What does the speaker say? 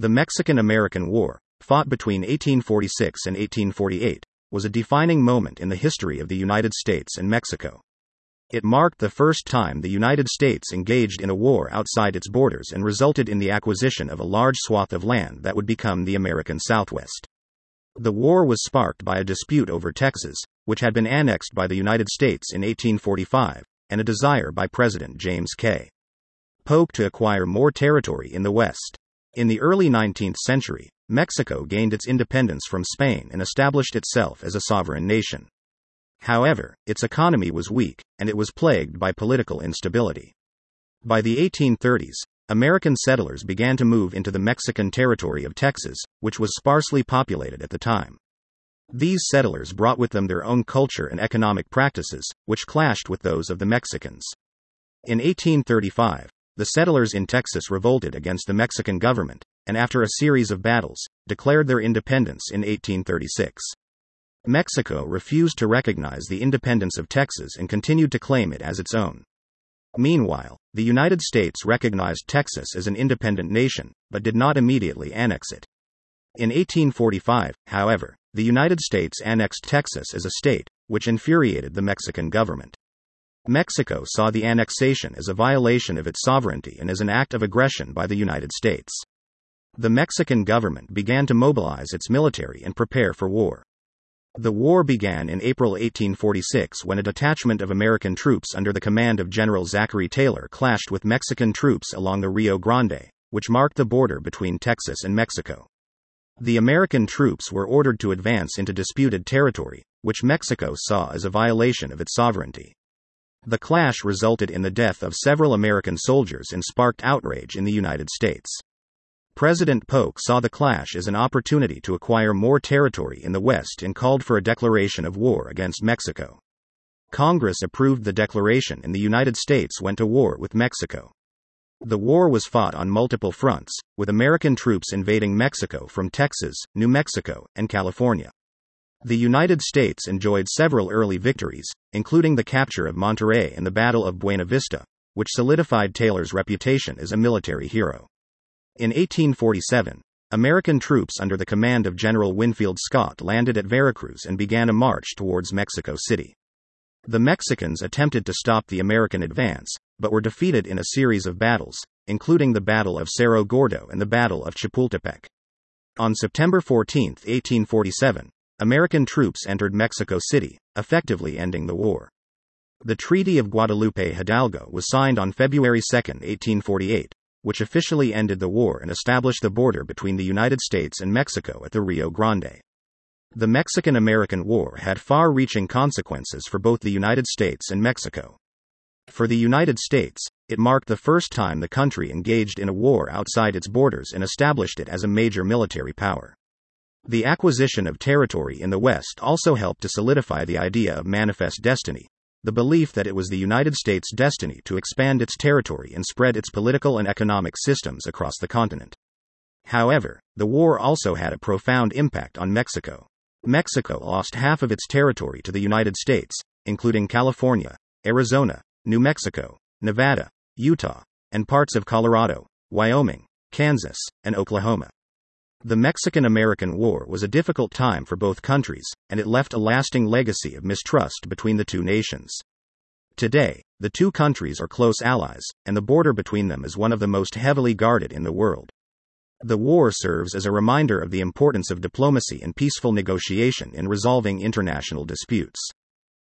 The Mexican American War, fought between 1846 and 1848, was a defining moment in the history of the United States and Mexico. It marked the first time the United States engaged in a war outside its borders and resulted in the acquisition of a large swath of land that would become the American Southwest. The war was sparked by a dispute over Texas, which had been annexed by the United States in 1845, and a desire by President James K. Polk to acquire more territory in the West. In the early 19th century, Mexico gained its independence from Spain and established itself as a sovereign nation. However, its economy was weak, and it was plagued by political instability. By the 1830s, American settlers began to move into the Mexican territory of Texas, which was sparsely populated at the time. These settlers brought with them their own culture and economic practices, which clashed with those of the Mexicans. In 1835, the settlers in Texas revolted against the Mexican government, and after a series of battles, declared their independence in 1836. Mexico refused to recognize the independence of Texas and continued to claim it as its own. Meanwhile, the United States recognized Texas as an independent nation, but did not immediately annex it. In 1845, however, the United States annexed Texas as a state, which infuriated the Mexican government. Mexico saw the annexation as a violation of its sovereignty and as an act of aggression by the United States. The Mexican government began to mobilize its military and prepare for war. The war began in April 1846 when a detachment of American troops under the command of General Zachary Taylor clashed with Mexican troops along the Rio Grande, which marked the border between Texas and Mexico. The American troops were ordered to advance into disputed territory, which Mexico saw as a violation of its sovereignty. The clash resulted in the death of several American soldiers and sparked outrage in the United States. President Polk saw the clash as an opportunity to acquire more territory in the West and called for a declaration of war against Mexico. Congress approved the declaration and the United States went to war with Mexico. The war was fought on multiple fronts, with American troops invading Mexico from Texas, New Mexico, and California. The United States enjoyed several early victories, including the capture of Monterey and the Battle of Buena Vista, which solidified Taylor's reputation as a military hero. In 1847, American troops under the command of General Winfield Scott landed at Veracruz and began a march towards Mexico City. The Mexicans attempted to stop the American advance, but were defeated in a series of battles, including the Battle of Cerro Gordo and the Battle of Chapultepec. On September 14, 1847, American troops entered Mexico City, effectively ending the war. The Treaty of Guadalupe Hidalgo was signed on February 2, 1848, which officially ended the war and established the border between the United States and Mexico at the Rio Grande. The Mexican American War had far reaching consequences for both the United States and Mexico. For the United States, it marked the first time the country engaged in a war outside its borders and established it as a major military power. The acquisition of territory in the West also helped to solidify the idea of manifest destiny, the belief that it was the United States' destiny to expand its territory and spread its political and economic systems across the continent. However, the war also had a profound impact on Mexico. Mexico lost half of its territory to the United States, including California, Arizona, New Mexico, Nevada, Utah, and parts of Colorado, Wyoming, Kansas, and Oklahoma. The Mexican American War was a difficult time for both countries, and it left a lasting legacy of mistrust between the two nations. Today, the two countries are close allies, and the border between them is one of the most heavily guarded in the world. The war serves as a reminder of the importance of diplomacy and peaceful negotiation in resolving international disputes.